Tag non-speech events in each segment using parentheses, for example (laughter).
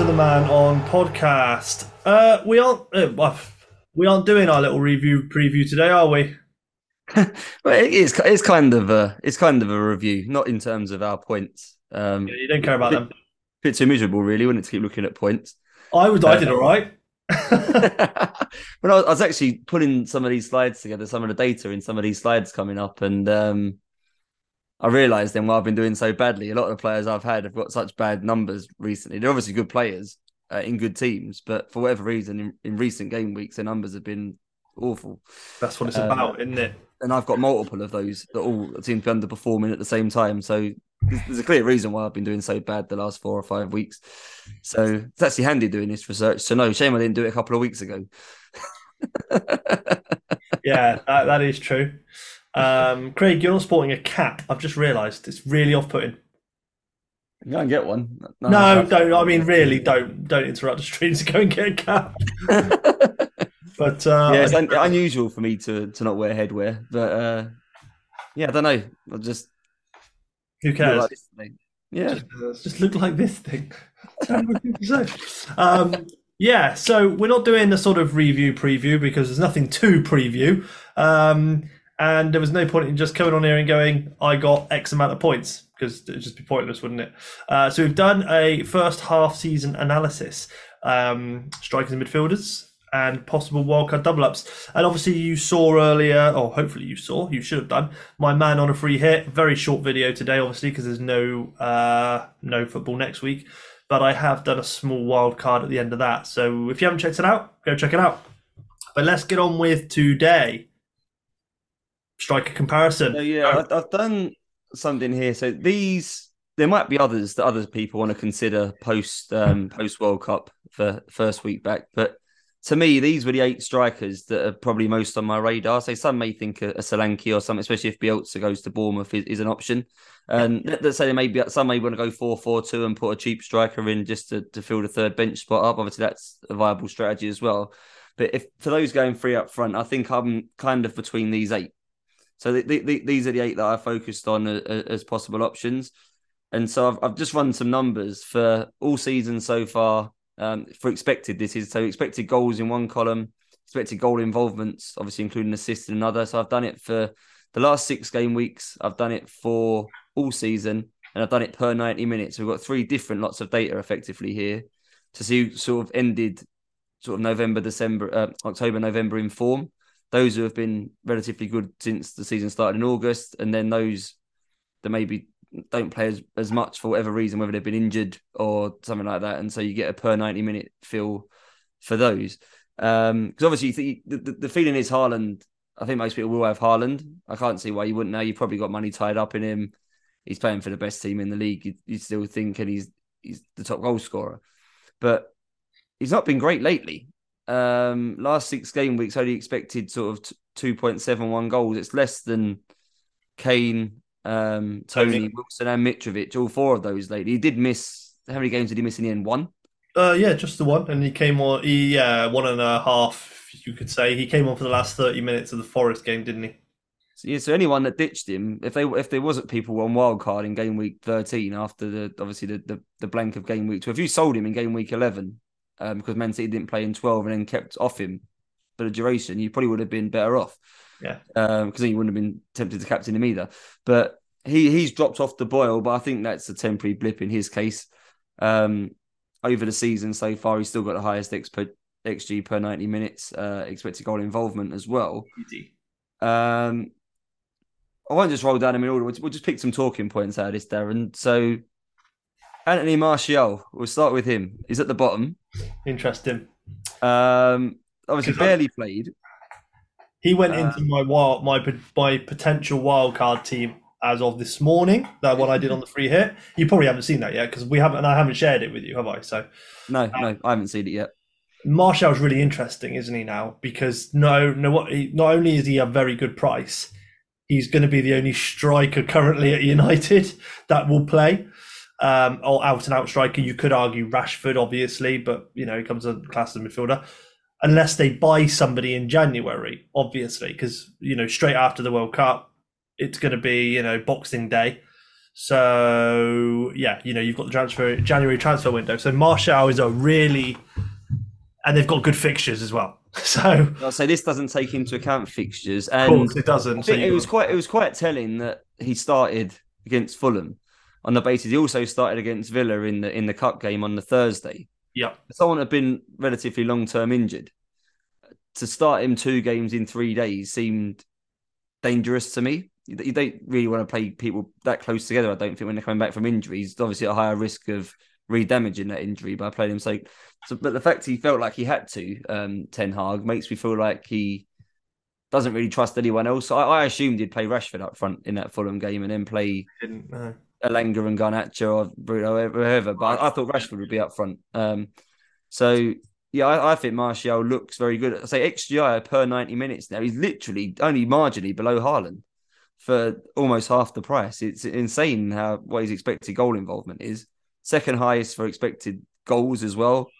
to the Man On podcast. Uh, we aren't uh, we aren't doing our little review preview today, are we? (laughs) well, it is. It's kind of a. It's kind of a review, not in terms of our points. Um, yeah, you don't care about bit, them. Bit too miserable, really, wouldn't it, to keep looking at points? I was, I did all right. (laughs) (laughs) when I was, I was, actually putting some of these slides together, some of the data in some of these slides coming up, and um, I realised then why I've been doing so badly. A lot of the players I've had have got such bad numbers recently. They're obviously good players uh, in good teams, but for whatever reason, in, in, recent game weeks, their numbers have been awful. That's what it's um, about, isn't it? And I've got multiple of those that all seem to be underperforming at the same time. So there's, there's a clear reason why I've been doing so bad the last four or five weeks. So it's actually handy doing this research. So no, shame I didn't do it a couple of weeks ago. (laughs) yeah, that, that is true. Um, Craig, you're not sporting a cap. I've just realised it's really off-putting. You can't get one. No, no don't. I mean, really, don't don't interrupt the stream to go and get a cap. (laughs) but uh, yeah, it's un- unusual for me to to not wear headwear. But uh, yeah, I don't know. I'll just who cares? Like yeah, just, uh, just, look like this thing. (laughs) um, yeah, so we're not doing a sort of review preview because there's nothing to preview. Um, and there was no point in just coming on here and going, I got X amount of points because it'd just be pointless, wouldn't it? Uh, so we've done a first half season analysis, um, strikers and midfielders, and possible wildcard double ups. And obviously, you saw earlier, or hopefully you saw, you should have done my man on a free hit. Very short video today, obviously, because there's no uh, no football next week. But I have done a small wild card at the end of that. So if you haven't checked it out, go check it out. But let's get on with today striker comparison. Uh, yeah, I've, I've done something here. So these there might be others that other people want to consider post um, post World Cup for first week back, but to me, these were the eight strikers that are probably most on my radar. So some may think a, a Solanke or something, especially if Bielsa goes to Bournemouth is, is an option. And let's say they may be, some may want to go 4 4 2 and put a cheap striker in just to, to fill the third bench spot up. Obviously, that's a viable strategy as well. But if for those going free up front, I think I'm kind of between these eight. So the, the, these are the eight that I focused on as, as possible options. And so I've, I've just run some numbers for all seasons so far um, for expected. This is so expected goals in one column, expected goal involvements, obviously including assists in another. So I've done it for the last six game weeks. I've done it for all season, and I've done it per 90 minutes. We've got three different lots of data effectively here to see sort of ended sort of November, December, uh, October, November in form those who have been relatively good since the season started in August, and then those that maybe don't play as, as much for whatever reason, whether they've been injured or something like that. And so you get a per 90 minute feel for those. Because um, obviously, the, the, the, feeling is Haaland. I think most people will have Haaland. I can't see why you wouldn't now. You've probably got money tied up in him. He's playing for the best team in the league. You, you still think, and he's he's the top goal scorer. But he's not been great lately. Um, last six game weeks, only expected sort of two point seven one goals. It's less than Kane, um, Toney, Toney, Wilson, and Mitrovic. All four of those lately. He did miss. How many games did he miss in the end? One. Uh, yeah, just the one, and he came on. He yeah, one and a half. You could say he came on for the last thirty minutes of the Forest game, didn't he? So, yeah, so anyone that ditched him, if they if there wasn't people on wild card in game week thirteen after the obviously the, the, the blank of game week two, if you sold him in game week eleven, um, because Man City didn't play in 12 and then kept off him for the duration, you probably would have been better off. Yeah. Because um, then you wouldn't have been tempted to captain him either. But he he's dropped off the boil, but I think that's a temporary blip in his case. Um, over the season so far, he's still got the highest XP, XG per 90 minutes, uh, expected goal involvement as well. Easy. Um, I won't just roll down in order. We'll, we'll just pick some talking points out of this, Darren. So Anthony Martial, we'll start with him. He's at the bottom. Interesting. Um, obviously, barely I, played. He went uh, into my wild, my my potential wild card team as of this morning. That one I did on the free hit. You probably haven't seen that yet because we haven't. And I haven't shared it with you, have I? So no, um, no, I haven't seen it yet. Martial's really interesting, isn't he now? Because no, no, what? Not only is he a very good price, he's going to be the only striker currently at United (laughs) that will play um, or out and out striker. You could argue Rashford, obviously, but you know he comes a class as midfielder. Unless they buy somebody in January, obviously, because you know straight after the World Cup, it's going to be you know Boxing Day, So yeah, you know you've got the transfer January transfer window. So Martial is a really, and they've got good fixtures as well. (laughs) So I'll say this doesn't take into account fixtures, of course it doesn't. So it was quite it was quite telling that he started against Fulham on the basis he also started against Villa in the in the cup game on the Thursday. yeah, Someone had been relatively long term injured. To start him two games in three days seemed dangerous to me. You don't really want to play people that close together. I don't think when they're coming back from injuries, obviously a higher risk of re-damaging that injury by playing him so. So, but the fact he felt like he had to, um, Ten Hag, makes me feel like he doesn't really trust anyone else. I, I assumed he'd play Rashford up front in that Fulham game and then play didn't know. Elanga and Garnacho or Bruno, whoever. But I, thought Rashford would be up front. Um, so yeah, I, I think Martial looks very good. I say XGI per ninety minutes now. He's literally only marginally below Haaland for almost half the price. It's insane how what his expected goal involvement is. Second highest for expected goals as well.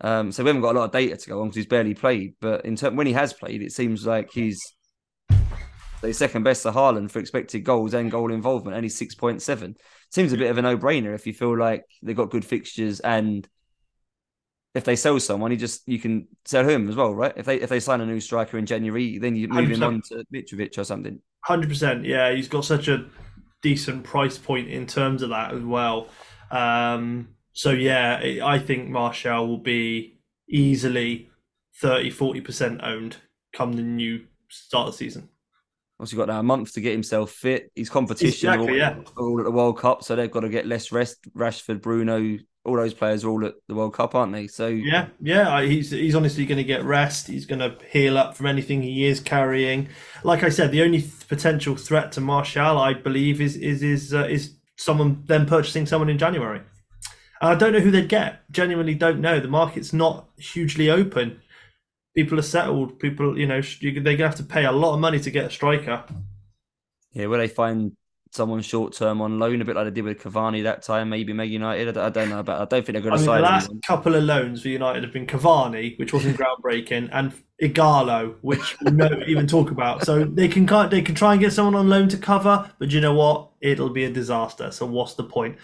Um, so we haven't got a lot of data to go on because he's barely played. But in term, when he has played, it seems like he's the second best to Haaland for expected goals and goal involvement, only six point seven. Seems a bit of a no brainer if you feel like they've got good fixtures and if they sell someone, you just you can sell him as well, right? If they if they sign a new striker in January, then you move him 100%. on to Mitrovic or something. Hundred percent. Yeah, he's got such a decent price point in terms of that as well. Um, so yeah, I I think Martial will be easily 30 40 percent owned come the new start of the season. Also got now a month to get himself fit. He's competition are all, yeah. all at the World Cup, so they've got to get less rest. Rashford, Bruno, all those players are all at the World Cup, aren't they? So Yeah, yeah, he's he's honestly going to get rest. He's going to heal up from anything he is carrying. Like I said, the only th- potential threat to Martial, I believe, is is is uh, is someone then purchasing someone in January. I don't know who they'd get. Genuinely, don't know. The market's not hugely open. People are settled. People, you know, you- they're going to have to pay a lot of money to get a striker. yeah, where they find someone short term on loan, a bit like they did with Cavani that time, maybe Meg United. I don't, know about. I don't think they're going to. I mean, the last anyone. couple of loans for United have been Cavani, which wasn't (laughs) groundbreaking, and Ighalo, which we don't even talk about. So they can they can try and get someone on loan to cover, but you know what? It'll be a disaster. So what's the point?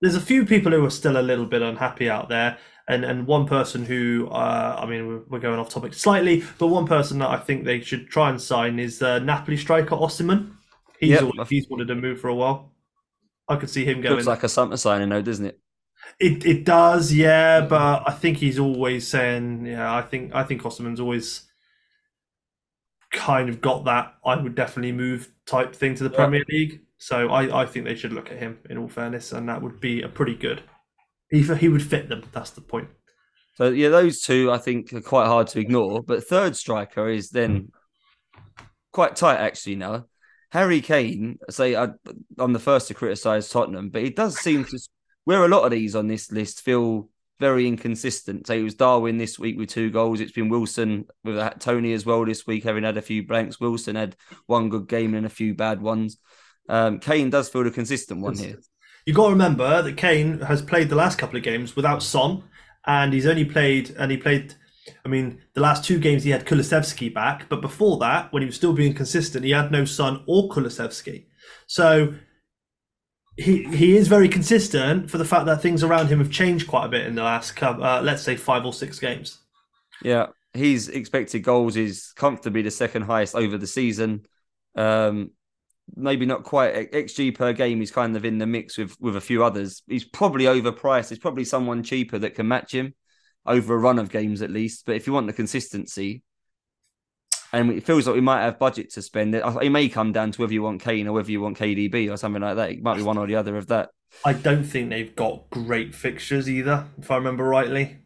There's a few people who are still a little bit unhappy out there, and and one person who uh, I mean we're, going off topic slightly, but one person that I think they should try and sign is uh, Napoli striker Osimhen. He's Yep. always, he's wanted to move for a while. I could see him going. Looks like a summer signing, though, doesn't it? It it does, yeah, but I think he's always saying, yeah, I think I think Osimhen's always kind of got that I would definitely move type thing to the Yeah. Premier League. So I, I think they should look at him in all fairness, and that would be a pretty good. He he would fit them. That's the point. So yeah, those two I think are quite hard to ignore. But third striker is then quite tight actually now. Harry Kane, say I, I'm the first to criticise Tottenham, but he does seem to where a lot of these on this list feel very inconsistent. Say it was Darwin this week with two goals. It's been Wilson with Toney as well this week, having had a few blanks. Wilson had one good game and a few bad ones. Um, Kane does feel the consistent one here. You got to remember that Kane has played the last couple of games without Son, and he's only played and he played. I mean, the last two games he had Kulusevski back, but before that, when he was still being consistent, he had no Son or Kulusevski. So he he is very consistent for the fact that things around him have changed quite a bit in the last, uh, let's say, five or six games. Yeah, his expected goals is comfortably the second highest over the season. Um, maybe not quite xG per game. He's kind of in the mix with with a few others. He's probably overpriced. There's probably someone cheaper that can match him over a run of games at least. But if you want the consistency, and it feels like we might have budget to spend, it, it may come down to whether you want Kane or whether you want KDB or something like that. It might be one or the other of that. I don't think they've got great fixtures either, if I remember rightly.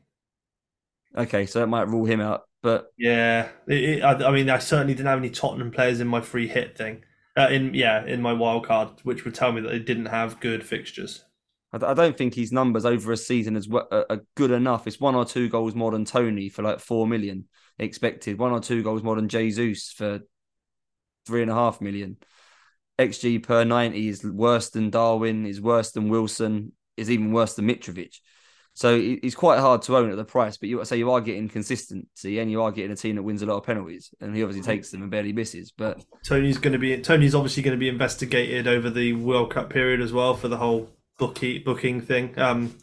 Okay, so that might rule him out. But Yeah, it, it, I, I mean, I certainly didn't have any Tottenham players in my free hit thing. Uh, in yeah, in my wild card, which would tell me that they didn't have good fixtures. I don't think his numbers over a season is are good enough. It's one or two goals more than Toney for like four million expected. One or two goals more than Jesus for three and a half million. XG per ninety is worse than Darwin. Is worse than Wilson. Is even worse than Mitrovic. So it's quite hard to own at the price, but you say you are getting consistency and you are getting a team that wins a lot of penalties, and he obviously takes them and barely misses. But Toney's going to be Toney's obviously going to be investigated over the World Cup period as well for the whole bookie booking thing, um,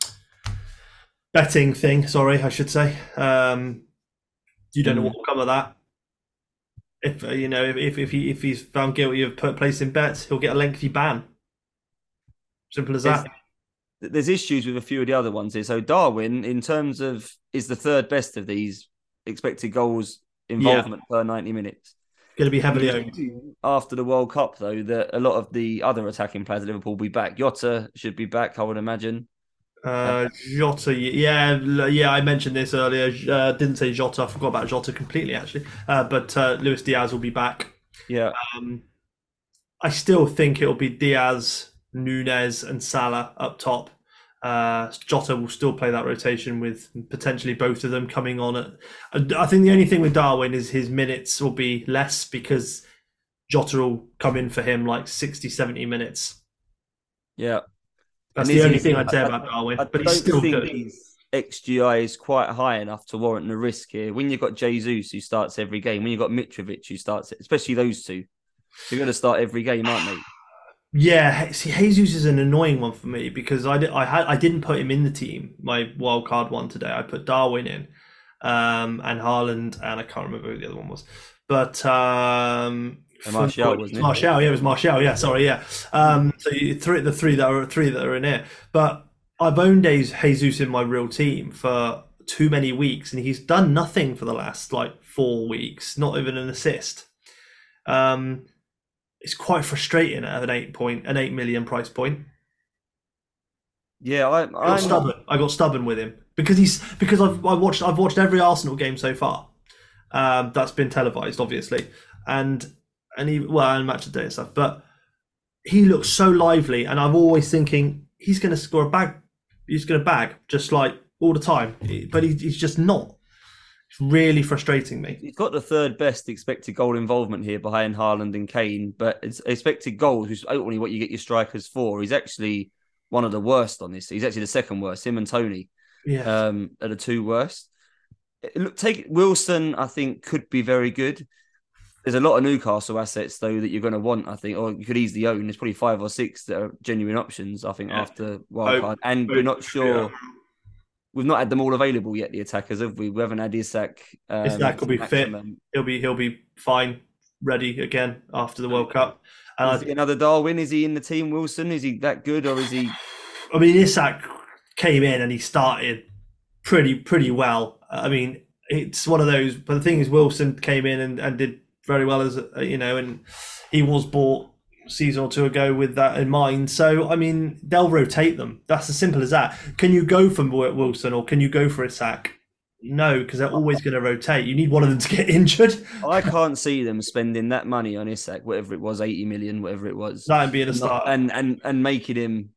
betting thing. Sorry, I should say. Um, you don't know what will come of that. If uh, you know if if he if he's found guilty of placing bets, he'll get a lengthy ban. Simple as that there's issues with a few of the other ones here. So Darwin, in terms of, is the third best of these expected goals involvement yeah. per 90 minutes. Going to be heavily owned. After the World Cup, though, that a lot of the other attacking players at Liverpool will be back. Jota should be back, I would imagine. Uh, Jota, yeah, yeah. I mentioned this earlier. Uh, didn't say Jota. I forgot about Jota completely, actually. Uh, but uh, Luis Diaz will be back. Yeah. Um, I still think it'll be Diaz, Nunez and Salah up top. Uh, Jota will still play that rotation with potentially both of them coming on. At, I think the only thing with Darwin is his minutes will be less because Jota will come in for him like 60, 70 minutes. Yeah. That's and the only thing I'd say about Darwin. I, but he's still good. His XGI is quite high enough to warrant the risk here. When you've got Jesus who starts every game, when you've got Mitrovic who starts especially those two, you're going to start every game, aren't they? Yeah, see, Jesus is an annoying one for me because I, did, I had I didn't put him in the team my wild card one today. I put Darwin in, um, and Haaland, and I can't remember who the other one was, but um, Martial wasn't it? Martial, yeah, it was Martial. Yeah, sorry, yeah. Um, so you, three, the three that are three that are in here, but I've owned Jesus in my real team for too many weeks, and he's done nothing for the last like four weeks, not even an assist. Um, it's quite frustrating at an eight point, an eight million price point. Yeah, I, I got stubborn. I got stubborn with him because he's because I've I watched I've watched every Arsenal game so far. Um, that's been televised, obviously, and and he well and match of day and stuff. But he looks so lively, and I'm always thinking he's going to score a bag. He's going to bag just like all the time, but he, he's just not. It's really frustrating me. He's got the third best expected goal involvement here behind Haaland and Kane, but it's expected goals, which is only what you get your strikers for. He's actually one of the worst on this. He's actually the second worst. Him and Toney yeah. um, are the two worst. Look, take Wilson. I think could be very good. There's a lot of Newcastle assets though that you're going to want. I think, or you could easily own. There's probably five or six that are genuine options. I think yeah. after wildcard, and we're not sure we've not had them all available yet. The attackers have we? We haven't had Isak. Um, Isak will be maximum. fit. He'll be he'll be fine, ready again after the World Cup. And is another Darwin? Is he in the team? Wilson? Is he that good, or is he? I mean, Isak came in and he started pretty pretty well. I mean, it's one of those. But the thing is, Wilson came in and, and did very well as you know, and he was bought season or two ago with that in mind. So, I mean, they'll rotate them. That's as simple as that. Can you go for Wilson or can you go for Isak? No, because they're always going to rotate. You need one of them to get (laughs) injured. I can't see them spending that money on Isak, whatever it was, 80 million, whatever it was. That being a start. And, and, and making him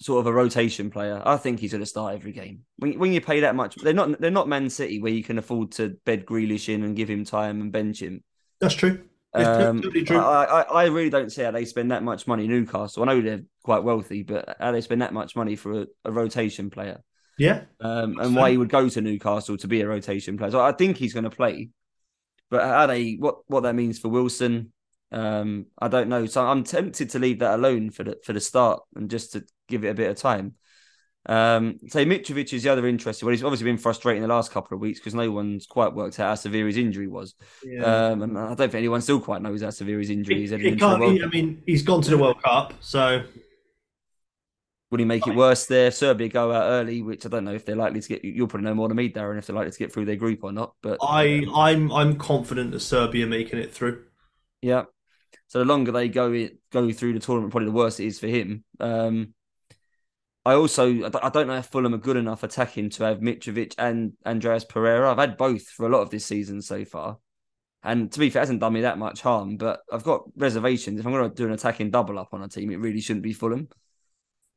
sort of a rotation player. I think he's going to start every game. When, when you pay that much, they're not they're not Man City where you can afford to bed Grealish in and give him time and bench him. That's true. Um, (laughs) I, I, I, really don't see how they spend that much money. Newcastle, I know they're quite wealthy, but how they spend that much money for a, a rotation player? Yeah, um, and so, why he would go to Newcastle to be a rotation player. So I think he's going to play, but how they what what that means for Wilson, um, I don't know. So I'm tempted to leave that alone for the for the start and just to give it a bit of time. Um, so Mitrovic is the other interesting. Well, he's obviously been frustrating the last couple of weeks because no one's quite worked out how severe his injury was. Yeah. Um, and I don't think anyone still quite knows how severe his injury is. He, can't, he, I mean, he's gone to the World Cup, so would he make it worse there? Serbia go out early, which I don't know if they're likely to get. You'll probably know more than me, Darren, if they're likely to get through their group or not. But I, I'm, I'm confident that Serbia making it through. Yeah. So the longer they go go through the tournament, probably the worse it is for him. Um, I also I don't know if Fulham are good enough attacking to have Mitrovic and Andreas Pereira. I've had both for a lot of this season so far, and to be fair, it hasn't done me that much harm. But I've got reservations. If I'm going to do an attacking double up on a team, it really shouldn't be Fulham.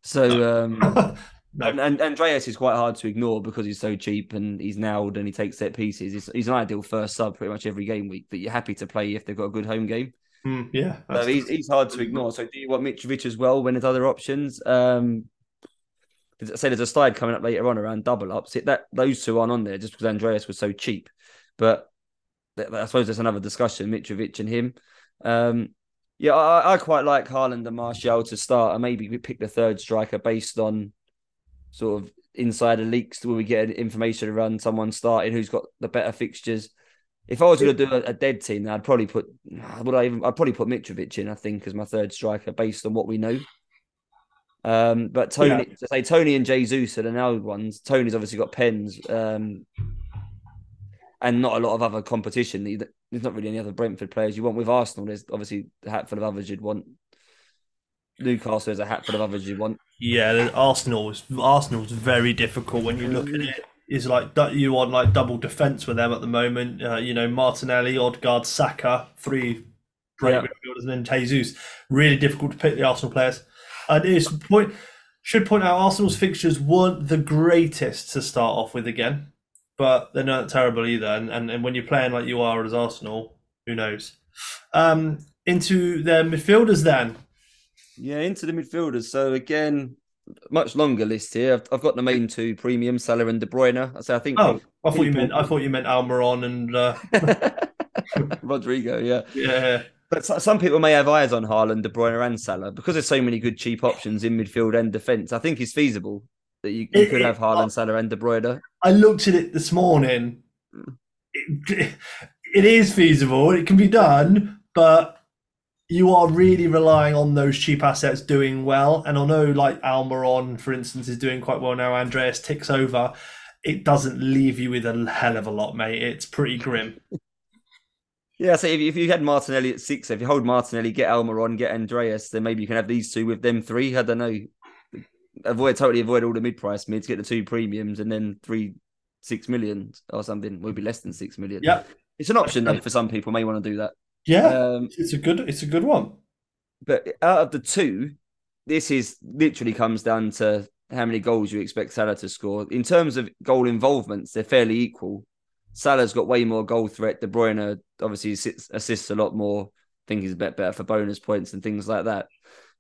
So um, (laughs) no. and, and, Andreas is quite hard to ignore because he's so cheap and he's nailed and he takes set pieces. He's, he's an ideal first sub pretty much every game week that you're happy to play if they've got a good home game. Mm, yeah, so he's, he's hard to ignore. So do you want Mitrovic as well when there's other options? Um, I say there's a slide coming up later on around double ups. It, that those two aren't on there just because Andreas was so cheap. But I suppose there's another discussion, Mitrovic and him. Um, yeah, I, I, quite like Haaland and Martial to start, and maybe we pick the third striker based on sort of insider leaks where we get information around someone starting who's got the better fixtures. If I was going to do a, a, dead team, I'd probably put would I even I'd probably put Mitrovic in. I think as my third striker based on what we know. Um, but Toney, yeah. to say Toney and Jesus are the now ones. Toney's obviously got pens, um, and not a lot of other competition. There's not really any other Brentford players you want with Arsenal. There's obviously a hatful of others you'd want. Newcastle has a hatful of others you want. Yeah, Arsenal was Arsenal's very difficult when you look at it. Is like you want like double defense with them at the moment. Uh, you know, Martinelli, Odegaard, Saka, three great yeah. midfielders, and then Jesus. Really difficult to pick the Arsenal players. And it's point should point out Arsenal's fixtures weren't the greatest to start off with again, but they're not terrible either. And and, and when you're playing like you are as Arsenal, who knows? Um, into their midfielders then. Yeah, into the midfielders. So again, much longer list here. I've, I've got the main two premium Salah and De Bruyne. I say I think. Oh, I thought you meant I thought you meant Almiron and uh... (laughs) (laughs) Rodrigo. Yeah, yeah. But some people may have eyes on Haaland, De Bruyne, and Salah because there's so many good cheap options in midfield and defence. I think it's feasible that you, you it, could have Haaland, it, Salah, and De Bruyne. I looked at it this morning. It, it is feasible. It can be done, but you are really relying on those cheap assets doing well. And I know, like Almiron, for instance, is doing quite well now, Andreas ticks over, it doesn't leave you with a hell of a lot, mate. It's pretty grim. Yeah, so if, if you had Martinelli at six, if you hold Martinelli, get Almiron, get Andreas, then maybe you can have these two with them three. I don't know. Avoid totally avoid all the mid price mids, get the two premiums, and then three six million or something. Will be less than six million. Yeah, it's an option though for some people may want to do that. Yeah, um, it's a good it's a good one. But out of the two, this is literally comes down to how many goals you expect Salah to score. In terms of goal involvements, they're fairly equal. Salah's got way more goal threat. De Bruyne obviously assists, assists a lot more. I think he's a bit better for bonus points and things like that.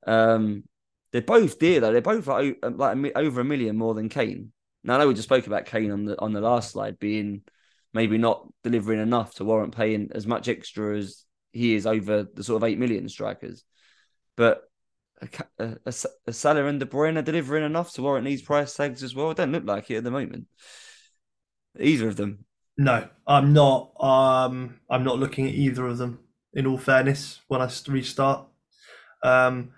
Um, they're both dear though. They're both like, like over a million more than Kane. Now I know we just spoke about Kane on the on the last slide being maybe not delivering enough to warrant paying as much extra as he is over the sort of eight million strikers. But a, a, a, a Salah and De Bruyne are delivering enough to warrant these price tags as well. It don't look like it at the moment. Either of them. No, I'm not. Um, I'm not looking at either of them. In all fairness, when I restart, um,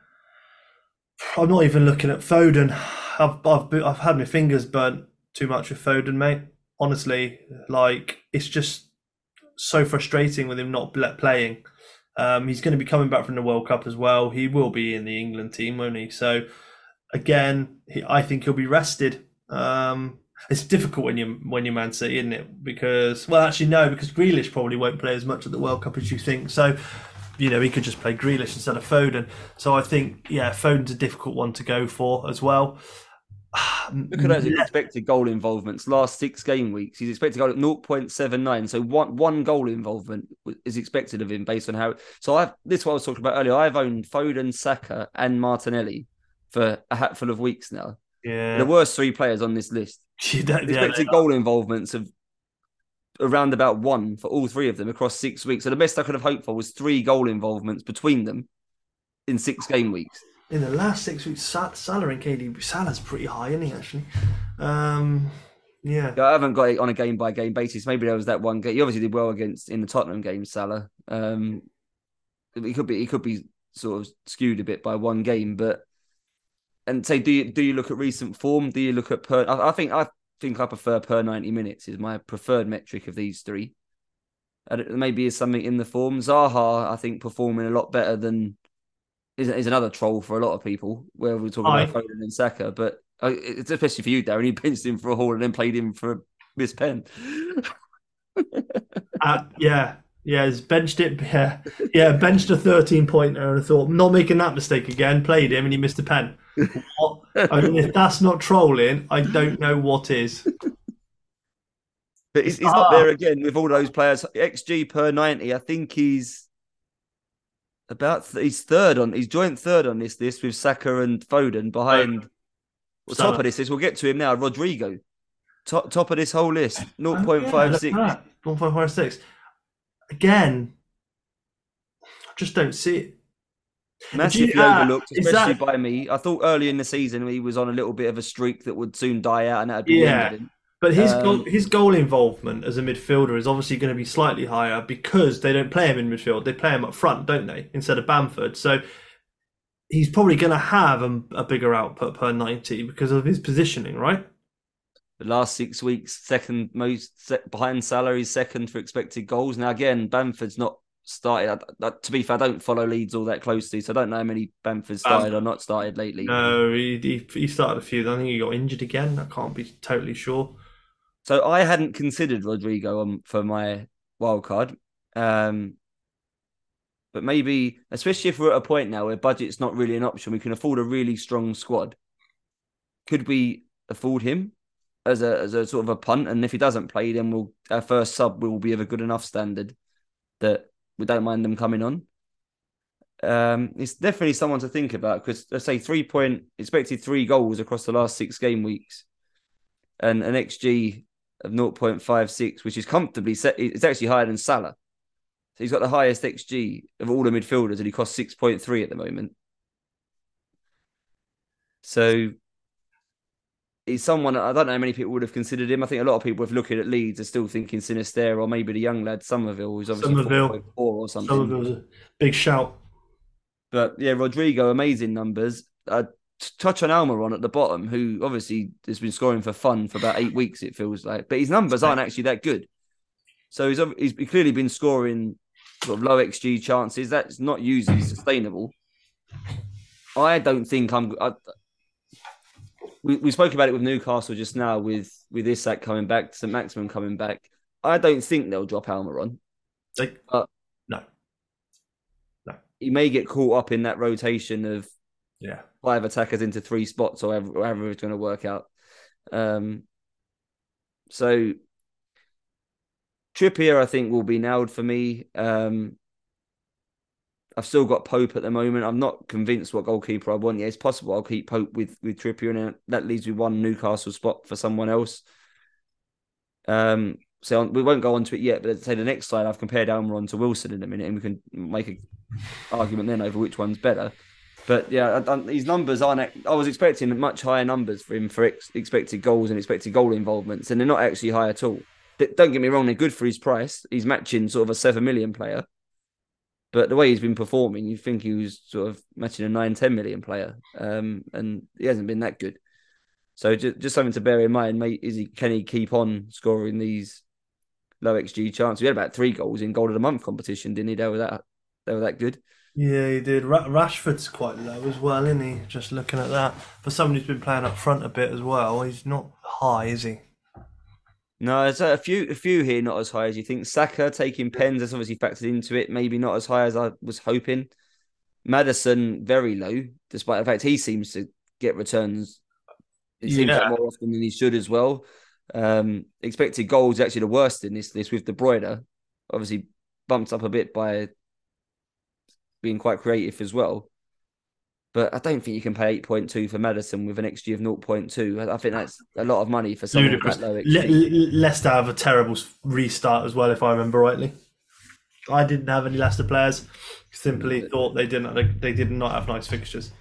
I'm not even looking at Foden. I've I've I've had my fingers burnt too much with Foden, mate. Honestly, like it's just so frustrating with him not playing. Um, he's going to be coming back from the World Cup as well. He will be in the England team, won't he? So again, he, I think he'll be rested. Um, it's difficult when you when you're Man City, isn't it? Because well, actually no, because Grealish probably won't play as much at the World Cup as you think. So you know he could just play Grealish instead of Foden. So I think yeah, Foden's a difficult one to go for as well. (sighs) Look at those expected goal involvements. Last six game weeks, he's expected to go at 0.79. So one one goal involvement is expected of him based on how. So I've this is what I was talking about earlier. I've owned Foden, Saka, and Martinelli for a hatful of weeks now. Yeah, the worst three players on this list. Yeah, expected goal involvements of around about one for all three of them across six weeks. So the best I could have hoped for was three goal involvements between them in six game weeks in the last six weeks, Salah and KD, Salah's pretty high, isn't he? Actually, um, yeah. I haven't got it on a game by game basis. Maybe there was that one game. He obviously did well against in the Tottenham game, Salah. Um, he could be he could be sort of skewed a bit by one game, but and say, do you do you look at recent form? Do you look at per? I, I think I think I prefer per ninety minutes is my preferred metric of these three. Maybe is something in the form. Zaha, I think, performing a lot better than is, is another troll for a lot of people. Where we're talking Aye. about Foden and Saka, but uh, it's especially for you, Darren. You benched him for a haul and then played him for Miss Pen. (laughs) uh, yeah, yeah, he's benched it. (laughs) Yeah, yeah, benched a thirteen pointer and I thought, not making that mistake again. Played him and he missed a pen. I mean, if that's not trolling, I don't know what is. But he's, he's ah. up there again with all those players. XG per ninety. I think he's about th- he's third on he's joint third on this list with Saka and Foden behind Well, top of this is we'll get to him now. Rodrigo, top top of this whole list, Oh, 0.56. Yeah, look at that, 1.56. Again, I just don't see it. Massively uh, overlooked, especially that- by me. I thought early in the season he was on a little bit of a streak that would soon die out, and that'd be Yeah. end of him. But his Um, goal, his goal involvement as a midfielder is obviously going to be slightly higher because they don't play him in midfield; they play him up front, don't they? Instead of Bamford, so he's probably going to have a, a bigger output per ninety because of his positioning, right? The last six weeks, second most behind salaries, second for expected goals. Now again, Bamford's not started. I, I, to be fair, I don't follow Leeds all that closely, so I don't know how many Bamford started or not started lately. No, he, he he started a few. I think he got injured again. I can't be totally sure. So I hadn't considered Rodrigo on, for my wild card. Um, but maybe, especially if we're at a point now where budget's not really an option, we can afford a really strong squad. Could we afford him as a as a sort of a punt? And if he doesn't play, then we'll our first sub will be of a good enough standard that we don't mind them coming on. Um, it's definitely someone to think about because let's say three point expected three goals across the last six game weeks, and an xG of 0.56, which is comfortably set. It's actually higher than Salah. So he's got the highest XG of all the midfielders, and he costs 6.3 at the moment. So he's someone I don't know how many people would have considered him. I think a lot of people, if looking at Leeds, are still thinking Sinisterra or maybe the young lad Summerville, who's obviously Summerville. 4.4 or something. Summerville's a big shout. But yeah, Rodrigo, amazing numbers. Uh, touch on Almiron at the bottom, who obviously has been scoring for fun for about eight weeks, it feels like. But his numbers aren't actually that good. So he's he's clearly been scoring sort of low XG chances. That's not usually sustainable. I don't think I'm. I, we, we spoke about it with Newcastle just now, with with Isak coming back, St Maximin coming back. I don't think they'll drop Almiron. Like, Uh, no, He may get caught up in that rotation of yeah, five attackers into three spots or however, however it's going to work out. Um, so Trippier, I think, will be nailed for me. Um, I've still got Pope at the moment. I'm not convinced what goalkeeper I want. Yeah, it's possible I'll keep Pope with with Trippier, and that leaves me one Newcastle spot for someone else. Um, so we won't go on to it yet, but let's say the next slide, I've compared Almiron to Wilson in a minute, and we can make an argument then over which one's better. But yeah, I, I, numbers aren't. I was expecting much higher numbers for him for ex, expected goals and expected goal involvements, and they're not actually high at all. Don't get me wrong; they're good for his price. He's matching sort of a seven million player, but the way he's been performing, you think he was sort of matching a nine, 10 million player, um, and he hasn't been that good. So just, just something to bear in mind, mate. Is he can he keep on scoring these low xG chances? We had about three goals in goal of the month competition, didn't he? They were that they were that good. yeah, he did. Ra- Rashford's quite low as well, isn't he? Just looking at that, for someone who's been playing up front a bit as well, he's not high, is he? No, there's a few a few here not as high as you think. Saka taking pens, that's obviously factored into it. Maybe not as high as I was hoping. Maddison very low, despite the fact he seems to get returns. It seems Yeah. like more often than he should as well. Um, expected goals actually the worst in this list with De Bruyne. Obviously bumped up a bit by being quite creative as well. But I don't think you can pay 8.2 for Maddison with an XG of 0.2. I I think that's a lot of money for someone Ludicrous. that low Le- Leicester have a terrible restart as well, if I remember rightly. I didn't have any Leicester players. Simply thought they didn't. They, did not have nice fixtures.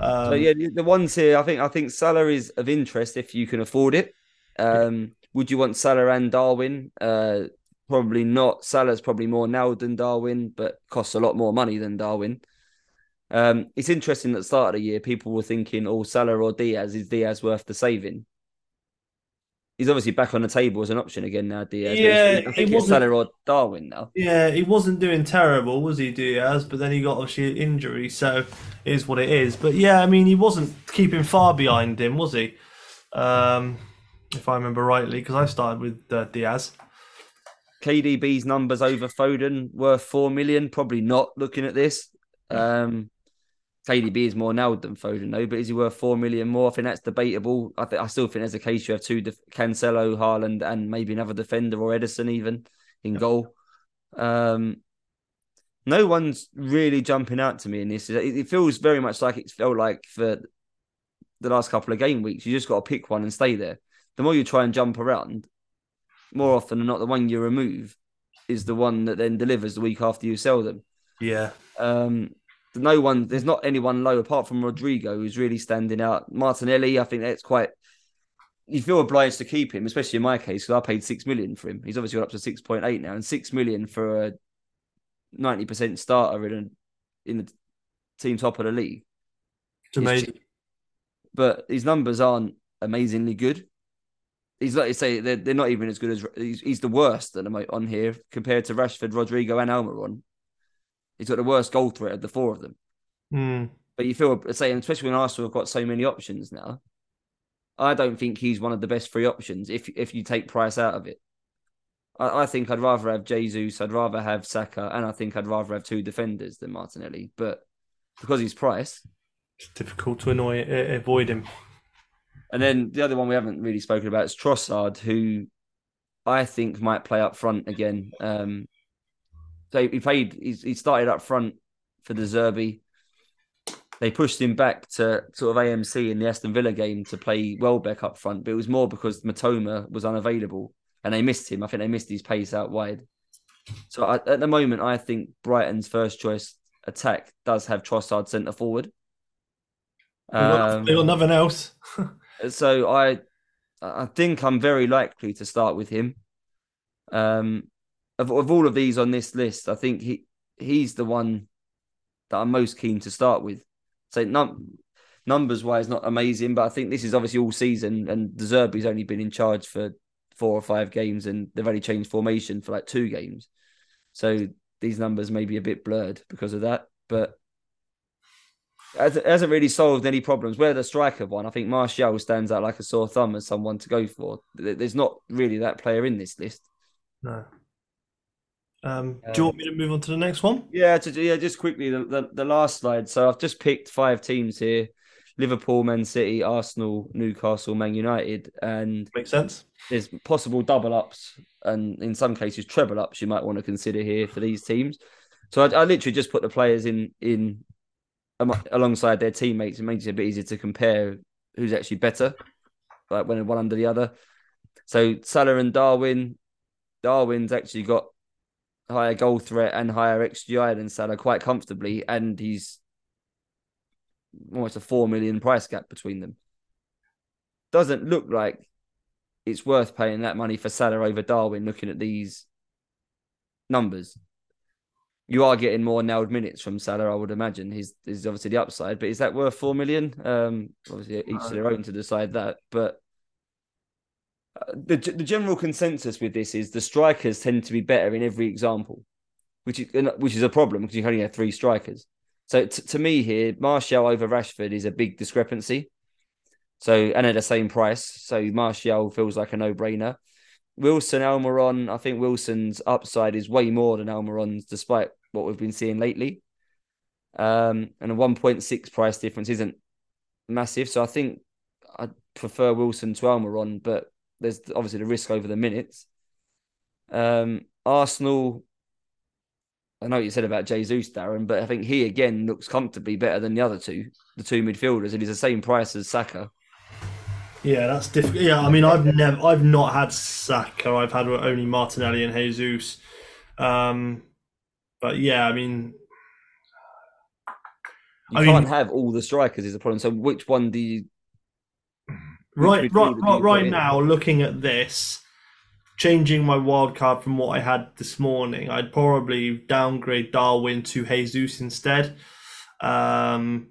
Um, So yeah, the- ones here, I think, I think Salah is of interest if you can afford it. Um, would you want Salah and Darwin? Uh, probably not. Salah's probably more now than Darwin, but costs a lot more money than Darwin. Um, it's interesting that at the start of the year, people were thinking, "Oh, Salah or Diaz is Diaz worth the saving?" He's obviously back on the table as an option again now. Diaz, Yeah, I think it's Salah or Darwin now. Yeah, he wasn't doing terrible, was he, Diaz? But then he got obviously an injury, so it is what it is. But yeah, I mean, he wasn't keeping far behind him, was he? Um, if I remember rightly, because I started with uh, Diaz. KDB's numbers over Foden worth four million? Probably not. Looking at this, um, KDB is more nailed than Foden, though. But is he worth four million more? I think that's debatable. I think I still think there's a case you have two def- Cancelo, Haaland, and maybe another defender or Ederson even in goal. Um, no one's really jumping out to me in this. It, it feels very much like it's felt like for the last couple of game weeks. You just got to pick one and stay there. The more you try and jump around, more often than not, the one you remove is the one that then delivers the week after you sell them. Yeah. Um, no one, there's not anyone low apart from Rodrigo who's really standing out. Martinelli, I think that's quite. You feel obliged to keep him, especially in my case, because I paid six million for him. He's obviously got up to six point eight now, and six million for a ninety percent starter in a, in the team top of the league. It's amazing. But his numbers aren't amazingly good. He's like you say, they're, they're not even as good as he's, he's the worst at the on here compared to Rashford, Rodrigo, and Almiron. He's got the worst goal threat of the four of them. Mm. But you feel, say, especially when Arsenal have got so many options now, I don't think he's one of the best free options if if you take price out of it. I, I think I'd rather have Jesus, I'd rather have Saka, and I think I'd rather have two defenders than Martinelli. But because he's price, it's difficult to annoy uh, avoid him. And then the other one we haven't really spoken about is Trossard, who I think might play up front again. Um, so he played. He, started up front for De Zerbi. They pushed him back to sort of AMC in the Aston Villa game to play Welbeck up front, but it was more because Mitoma was unavailable and they missed him. I think they missed his pace out wide. So I, at the moment, I think Brighton's first choice attack does have Trossard centre forward. Um, they got nothing else. (laughs) so I, I think I'm very likely to start with him. Um, of, of all of these on this list, I think he he's the one that I'm most keen to start with. So num- numbers wise, not amazing, but I think this is obviously all season, and De Zerbi's only been in charge for four or five games, and they've only changed formation for like two games. So these numbers may be a bit blurred because of that, but it hasn't really solved any problems. Where the striker one, I think Martial stands out like a sore thumb as someone to go for. There's not really that player in this list. No. Um, do you want me to move on to the next one? Yeah, to, yeah. Just quickly, the, the, the last slide. So I've just picked five teams here: Liverpool, Man City, Arsenal, Newcastle, Man United, and makes sense. There's possible double ups, and in some cases treble ups. You might want to consider here for these teams. So I, I literally just put the players in in alongside their teammates. It makes it a bit easier to compare who's actually better, like when one under the other. So Salah and Darwin. Darwin's actually got higher goal threat and higher XGI than Salah quite comfortably, and he's almost a four million price gap between them. Doesn't look like it's worth paying that money for Salah over Darwin. Looking at these numbers, you are getting more nailed minutes from Salah, I would imagine. He's is obviously the upside, but is that worth four million? Um, obviously each to their own to decide that, but the the general consensus with this is the strikers tend to be better in every example, which is which is a problem because you only have three strikers. So t- to me here, Martial over Rashford is a big discrepancy. So and at the same price, so Martial feels like a no brainer. Wilson Almiron, I think Wilson's upside is way more than Almiron's, despite what we've been seeing lately. Um, and a 1.6 price difference isn't massive. So I think I prefer Wilson to Almiron, but there's obviously the risk over the minutes. Um, Arsenal, I know what you said about Jesus, Darren, but I think he again looks comfortably better than the other two, the two midfielders, and he's the same price as Saka. Yeah, that's difficult. Yeah, I mean, I've never, I've not had Saka. I've had only Martinelli and Jesus. Um, but yeah, I mean, you I can't mean, have all the strikers is a problem. So which one do you Right, right, right, right now, looking at this, changing my wild card from what I had this morning, I'd probably downgrade Darwin to Jesus instead. Um,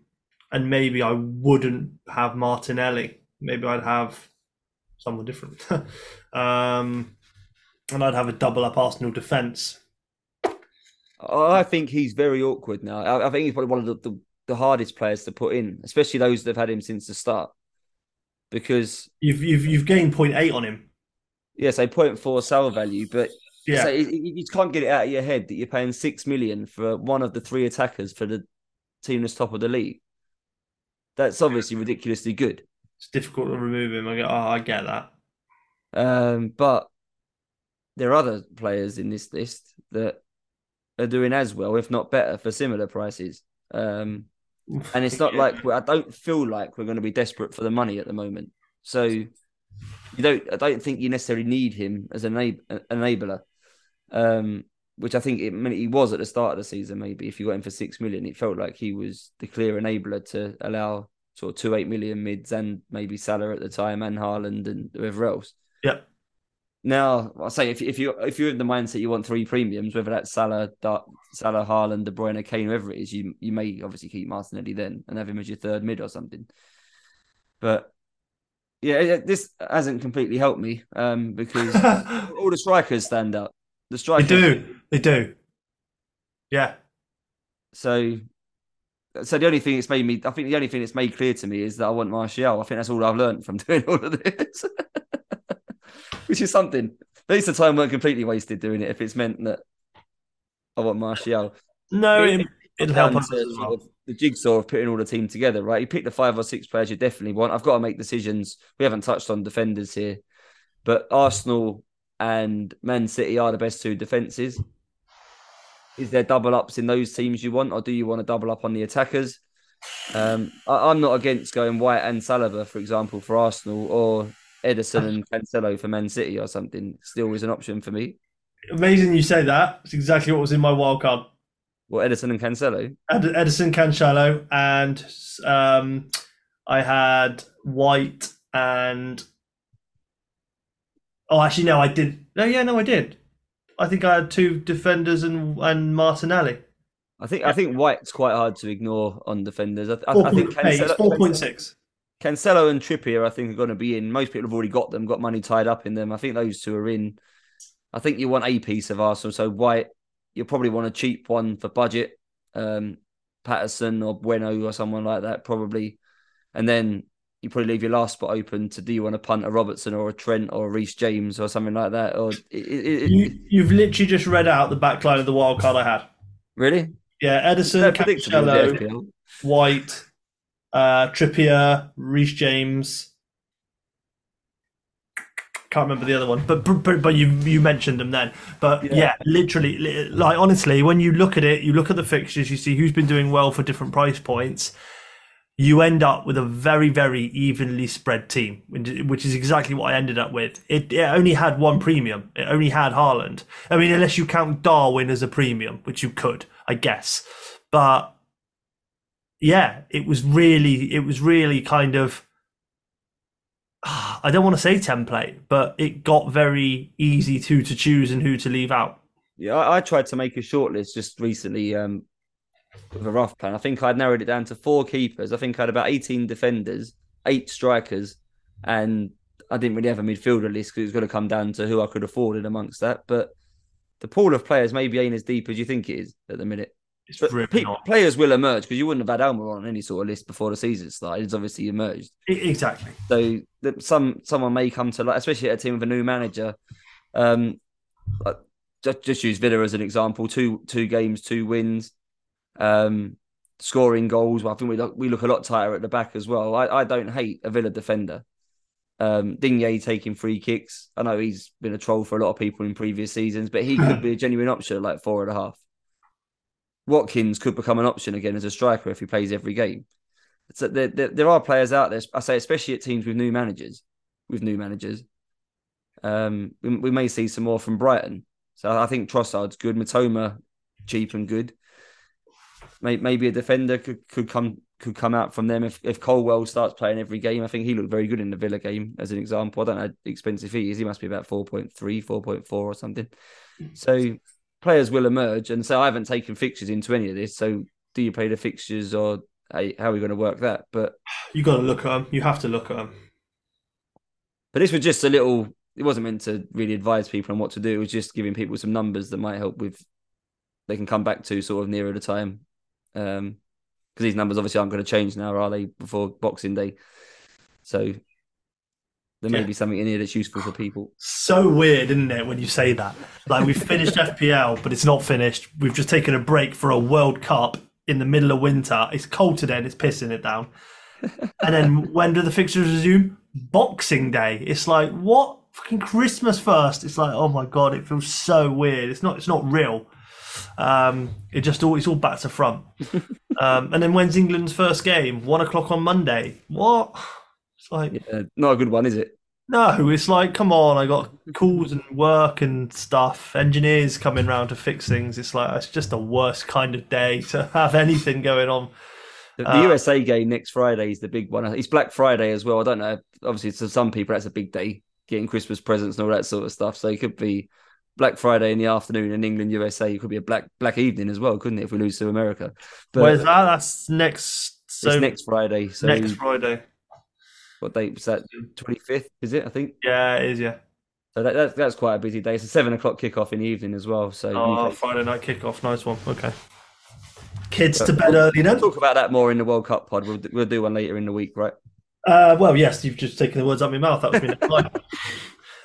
and maybe I wouldn't have Martinelli. Maybe I'd have someone different. (laughs) um, and I'd have a double up Arsenal defence. I think he's very awkward now. I, think he's probably one of the, the, the hardest players to put in, especially those that have had him since the start because you've you've you've gained 0.8 on him. Yes, a 0.4 sell value, but yeah, so you, you can't get it out of your head that you're paying six million for one of the three attackers for the team that's top of the league. That's obviously ridiculously good. It's difficult to remove him. I get, oh, I get that. Um, but there are other players in this list that are doing as well, if not better, for similar prices. Um, and it's not (laughs) like I don't feel like we're going to be desperate for the money at the moment. So you don't. I don't think you necessarily need him as an enabler. Um, which I think it, I mean, he was at the start of the season. Maybe if you got him for six million, it felt like he was the clear enabler to allow sort of two eight million mids and maybe Salah at the time and Haaland and whoever else. Yeah. Now I say if if you if you're in the mindset you want three premiums, whether that's Salah, Dart, Salah, Haaland, De Bruyne, or Kane, whoever it is, you you may obviously keep Martinelli then and have him as your third mid or something. But yeah, this hasn't completely helped me um, because (laughs) all the strikers stand up. The strikers they do, they do. Yeah. So so the only thing it's made me, I think the only thing it's made clear to me is that I want Martial. I think that's all I've learned from (laughs) doing all of this, (laughs) which is something. At least the time weren't completely wasted doing it. If it's meant that I want Martial, no, it, it, will help us sort of the jigsaw of putting all the team together. Right, you pick the five or six players you definitely want. I've got to make decisions. We haven't touched on defenders here, but Arsenal and Man City are the best two defenses. Is there double ups in those teams you want, or do you want to double up on the attackers? Um, I, am not against going White and Saliba, for example, for Arsenal, or Ederson and Cancelo for Man City or something. Still is an option for me. Amazing you say that. It's exactly what was in my wild card. What Ederson and Cancelo? Ed- Ederson, Cancelo, and um, I had White and. Oh, actually, no, I did. No, yeah, no, I did. I think I had two defenders and and Martinelli. I think I think White's quite hard to ignore on defenders. I, I, I think Cancelo, four point six. Cancelo and Trippier, I think, are going to be in. Most people have already got them, got money tied up in them. I think those two are in. I think you want a piece of Arsenal. So White, you'll probably want a cheap one for budget. Um, Patterson or Bueno or someone like that, probably. And then you probably leave your last spot open to do you want to punt a Robertson or a Trent or a Reece James or something like that? Or it, it, you, have literally just read out the back line of the wild card I had. Really? Yeah, Ederson, Cancelo, White, uh, Trippier, Reece James. Can't remember the other one, but but, but you you mentioned them then. But yeah. yeah, literally, like honestly, when you look at it, you look at the fixtures, you see who's been doing well for different price points you end up with a very, very evenly spread team, which is exactly what I ended up with. It, it, only had one premium. It only had Haaland. I mean, unless you count Darwin as a premium, which you could, I guess. But yeah, it was really, it was really kind of. I don't want to say template, but it got very easy to to choose and who to leave out. Yeah, I, I tried to make a shortlist just recently um, with a rough plan. I think I'd narrowed it down to four keepers. I think I had about 18 defenders, eight strikers, and I didn't really have a midfielder list because it was going to come down to who I could afford in amongst that. But the pool of players maybe ain't as deep as you think it is at the minute. It's pe- players will emerge because you wouldn't have had Elmer on any sort of list before the season started. It's obviously emerged. Exactly. So some someone may come to like, especially at a team with a new manager. Um, just, just use Villa as an example. Two two games, two wins um, scoring goals. I think we look, we look a lot tighter at the back as well. I, I don't hate a Villa defender. Um, Digne taking free kicks. I know he's been a troll for a lot of people in previous seasons, but he could (laughs) be a genuine option at like four and a half. Watkins could become an option again as a striker if he plays every game. So there, there, there are players out there. I say, especially at teams with new managers. With new managers, um, we, we may see some more from Brighton. So I think Trossard's good. Mitoma, cheap and good maybe a defender could, could come could come out from them if, if Colwill starts playing every game. I think he looked very good in the Villa game as an example. I don't know how expensive he is. He must be about 4.3, 4.4 or something. So players will emerge. And so I haven't taken fixtures into any of this. So do you play the fixtures or how are we going to work that? But you got to look at them. You have to look at them. But this was just a little, it wasn't meant to really advise people on what to do. It was just giving people some numbers that might help with, they can come back to sort of nearer the time because um, these numbers obviously aren't going to change now, are they? Before Boxing Day, so there may yeah. be something in here that's useful for people. So weird, isn't it, when you say that? Like we've finished (laughs) FPL, but it's not finished. We've just taken a break for a World Cup in the middle of winter. It's cold today and it's pissing it down. (laughs) and then when do the fixtures resume? Boxing Day. It's like what? Fucking Christmas first. It's like oh my god, it feels so weird. It's not. It's not real. Um, it just all it's all back to front. (laughs) um, and then when's England's first game? One o'clock on Monday. What? It's like Yeah, not a good one, is it? no, it's like, come on, I got calls and work and stuff, engineers coming round to fix things. It's like, it's just the worst kind of day to (laughs) have anything going on. The, the Uh, USA game next Friday is the big one. It's Black Friday as well. I don't know. Obviously, to some people, that's a big day, getting Christmas presents and all that sort of stuff. So it could be Black Friday in the afternoon in England, USA. It could be a black black evening as well, couldn't it? If we lose to America, but Where's that? That's next. So it's next Friday. So next Friday. What date was that? Twenty fifth, is it? I think. Yeah, it is. Yeah. So that, that's that's quite a busy day. It's a seven o'clock kickoff in the evening as well. So Oh, Friday night kickoff. Nice one. Okay. Kids But to bed early then. We'll talk about that more in the World Cup pod. We'll, we'll do one later in the week, right? Uh, well, yes, you've just taken the words out of my mouth. That was me. (laughs)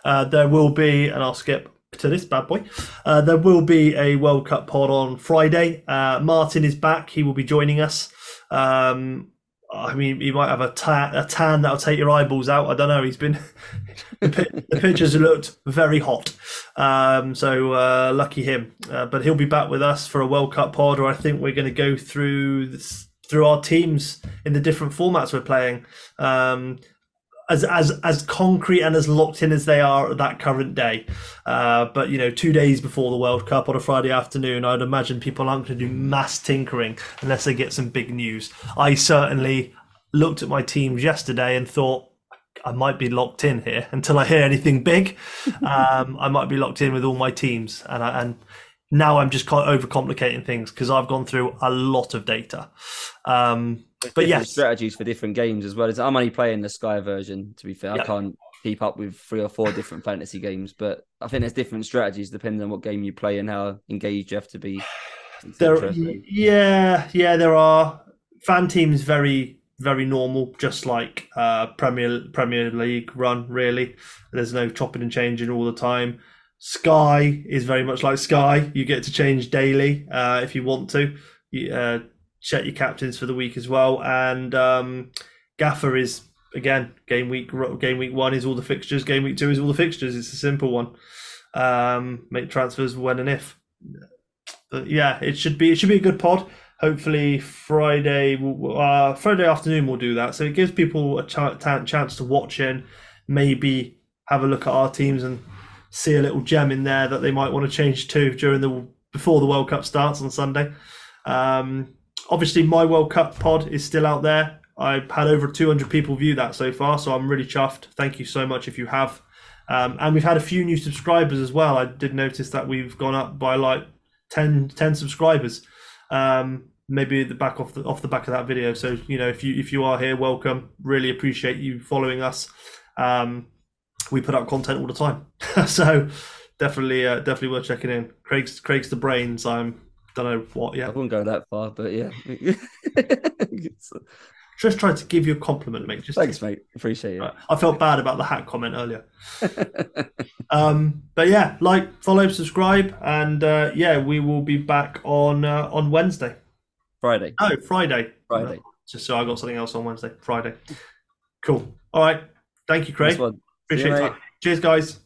Uh, there will be, and I'll skip to this bad boy. Uh, there will be a World Cup pod on Friday. Uh, Martin is back. He will be joining us. Um, I mean, he might have a tan, a tan that'll take your eyeballs out. I don't know. He's been (laughs) the, pi- the pictures looked very hot. Um, so uh, lucky him. Uh, but he'll be back with us for a World Cup pod, or I think we're going to go through this, through our teams in the different formats we're playing. Um, as as as concrete and as locked in as they are at that current day. Uh, but you know, two days before the World Cup on a Friday afternoon, I'd imagine people aren't going to do mass tinkering unless they get some big news. I certainly looked at my teams yesterday and thought. I might be locked in here (laughs) until I hear anything big. (laughs) Um, I might be locked in with all my teams, and I, and now I'm just kind of overcomplicating things because I've gone through a lot of data. Um, but yes, strategies for different games as well. As I'm only playing the Sky version. To be fair, Yeah. I can't keep up with three or four different fantasy games, but I think there's different strategies depending on what game you play and how engaged you have to be. (sighs) There, yeah, yeah, there are fan teams very, very normal, just like uh, Premier Premier League run. Really, there's no chopping and changing all the time. Sky is very much like Sky. You get to change daily uh, if you want to. You, uh, check your captains for the week as well, and um, Gaffer is again game week. Game week one is all the fixtures. Game week two is all the fixtures. It's a simple one. Um, make transfers when and if. But yeah, it should be it should be a good pod. Hopefully Friday, uh, Friday afternoon we'll do that. So it gives people a ch- chance to watch in, maybe have a look at our teams and see a little gem in there that they might want to change to during the before the World Cup starts on Sunday. Um, obviously, my World Cup pod is still out there. I've had over 200 people view that so far, so I'm really chuffed. Thank you so much if you have. Um, and we've had a few new subscribers as well. I did notice that we've gone up by like 10, 10 subscribers. Um, maybe the back off the off the back of that video. So you know, if you if you are here, welcome. Really appreciate you following us. Um, we put up content all the time, (laughs) so definitely uh, definitely worth checking in. Craig's Craig's the brains. I'm don't know what Yeah, I wouldn't go that far, but yeah. (laughs) Just trying to give you a compliment, mate. Just Thanks, mate. Appreciate it. I felt bad about the hat comment earlier. (laughs) Um, but yeah, like, follow, subscribe, and uh, yeah, we will be back on uh, on Wednesday. Friday. No, Friday. Friday. Just so I got something else on Wednesday. Friday. Cool. All right. Thank you, Craig. Appreciate it. Cheers, guys.